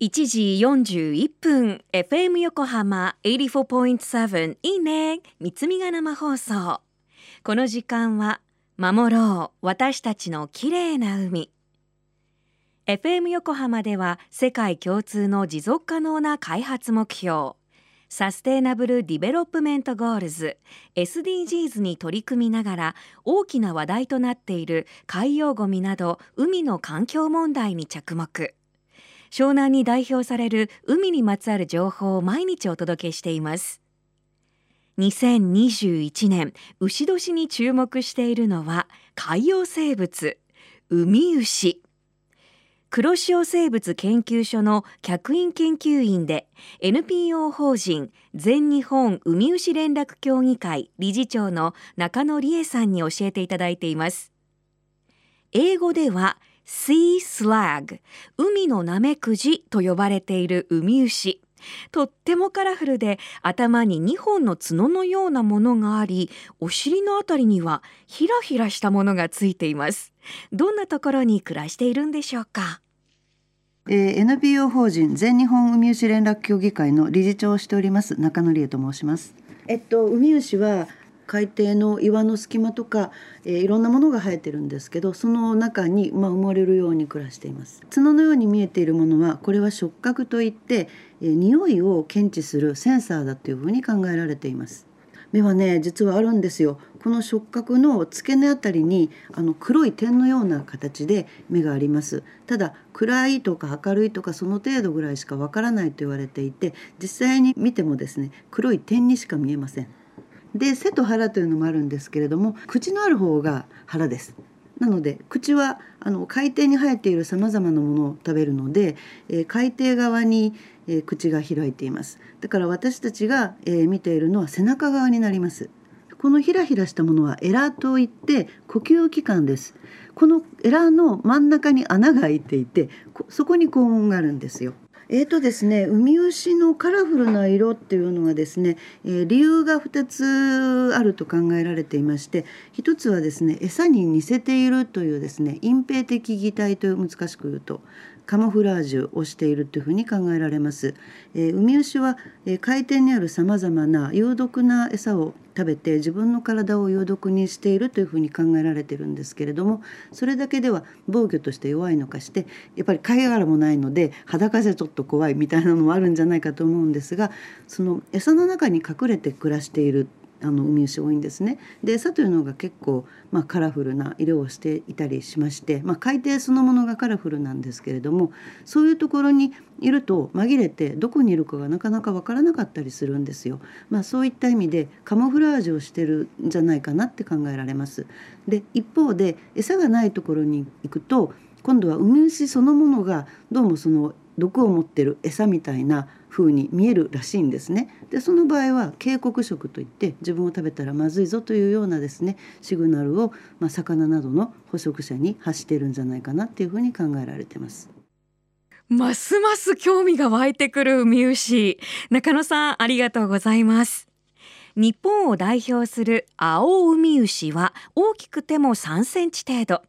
1時41分 FM 横浜84.7いいね。 MITSUMI が生放送。この時間は守ろう私たちの綺麗な海。FM 横浜では世界共通の持続可能な開発目標 Sustainable Development Goals SDGs に取り組みながら大きな話題となっている海洋ごみなど海の環境問題に着目。湘南に代表される海にまつわる情報を毎日お届けしています。2021年牛年に注目しているのは海洋生物ウミウシ。黒潮生物研究所の客員研究員で NPO 法人全日本ウミウシ連絡協議会理事長の中野理恵さんに教えていただいています。英語では Sea Slug 海のナメクジと呼ばれているウミウシ。とってもカラフルで頭に2本の角のようなものがありお尻のあたりにはひらひらしたものがついています。どんなところに暮らしているんでしょうか？えー、NPO 法人全日本ウミウシ連絡協議会の理事長をしております中野理恵と申します。えっとウミウシは海底の岩の隙間とか、えー、いろんなものが生えてるんですけどその中に、まあ、埋もれるように暮らしています。角のように見えているものはこれは触覚といって、えー、匂いを検知するセンサーだというふうに考えられています。目はね実はあるんですよ。この触覚の付け根あたりにあの黒い点のような形で目があります。ただ暗いとか明るいとかその程度ぐらいしかわからないと言われていて実際に見てもですね黒い点にしか見えません。で背と腹というのもあるんですけれども口のある方が腹です。なので口はあの海底に生えているさまざまなものを食べるので、えー、海底側に、えー、口が開いています。だから私たちが、えー、見ているのは背中側になります。このひらひらしたものはエラといって呼吸器官です。このエラの真ん中に穴が開いていてそこに肛門があるんですよ。えーとですね、ウミウシのカラフルな色っていうのはですね、えー、理由が2つあると考えられていまして1つはですね餌に似せているというですね隠蔽的擬態という難しく言うと。カモフラージュをしているというふうに考えられます。えー、ウミウシは、えー、海底にあるさまざまな有毒な餌を食べて自分の体を有毒にしているというふうに考えられてるんですけれどもそれだけでは防御として弱いのかしてやっぱり貝殻もないので裸じゃちょっと怖いみたいなのもあるんじゃないかと思うんですがその餌の中に隠れて暮らしているあのウミウシ多いんですね。で餌というのが結構、まあ、カラフルな色をしていたりしまして、まあ、海底そのものがカラフルなんですけれどもそういうところにいると紛れてどこにいるかがなかなか分からなかったりするんですよ。まあ、そういった意味でカモフラージュをしてるんじゃないかなって考えられます。で一方で餌がないところに行くと今度はウミウシそのものがどうもその毒を持ってる餌みたいな風に見えるらしいんですね。でその場合は警告色といって自分を食べたらまずいぞというようなですねシグナルを、まあ、魚などの捕食者に発しているんじゃないかなっていうふうに考えられてます。ますます興味が湧いてくるウミウシ中野さんありがとうございます日本を代表する青ウミウシは大きくても3センチ程度。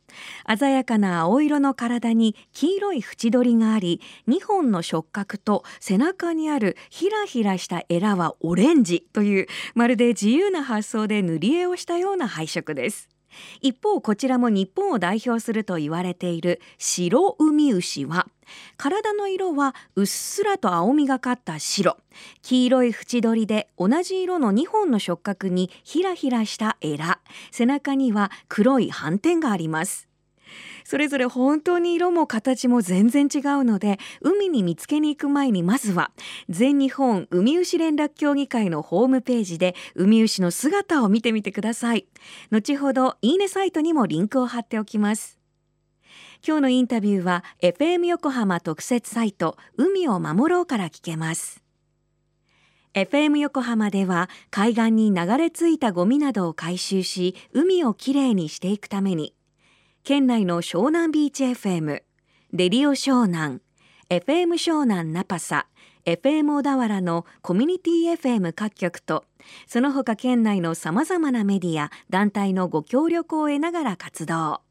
鮮やかな青色の体に黄色い縁取りがあり2本の触覚と背中にあるひらひらしたエラはオレンジというまるで自由な発想で塗り絵をしたような配色です。一方こちらも日本を代表すると言われている白ウミウシは体の色はうっすらと青みがかった白。黄色い縁取りで同じ色の2本の触覚にひらひらしたエラ。背中には黒い斑点があります。それぞれ本当に色も形も全然違うので海に見つけに行く前にまずは全日本海牛連絡協議会のホームページで海牛の姿を見てみてください。後ほどいいねサイトにもリンクを貼っておきます。今日のインタビューは FM 横浜特設サイト海を守ろうから聞けます。FM 横浜では海岸に流れ着いたゴミなどを回収し海をきれいにしていくために県内の湘南ビーチ FM、デリオ湘南、FM 湘南ナパサ、FM 小田原のコミュニティ FM 各局と、その他県内のさまざまなメディア、団体のご協力を得ながら活動。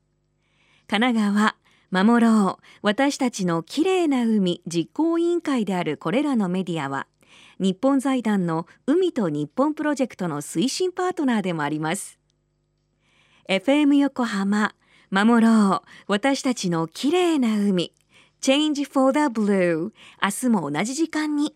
神奈川、守ろう、私たちのきれいな海実行委員会であるこれらのメディアは、日本財団の海と日本プロジェクトの推進パートナーでもあります。FM 横浜守ろう。私たちの綺麗な海。Change for the Blue 明日も同じ時間に。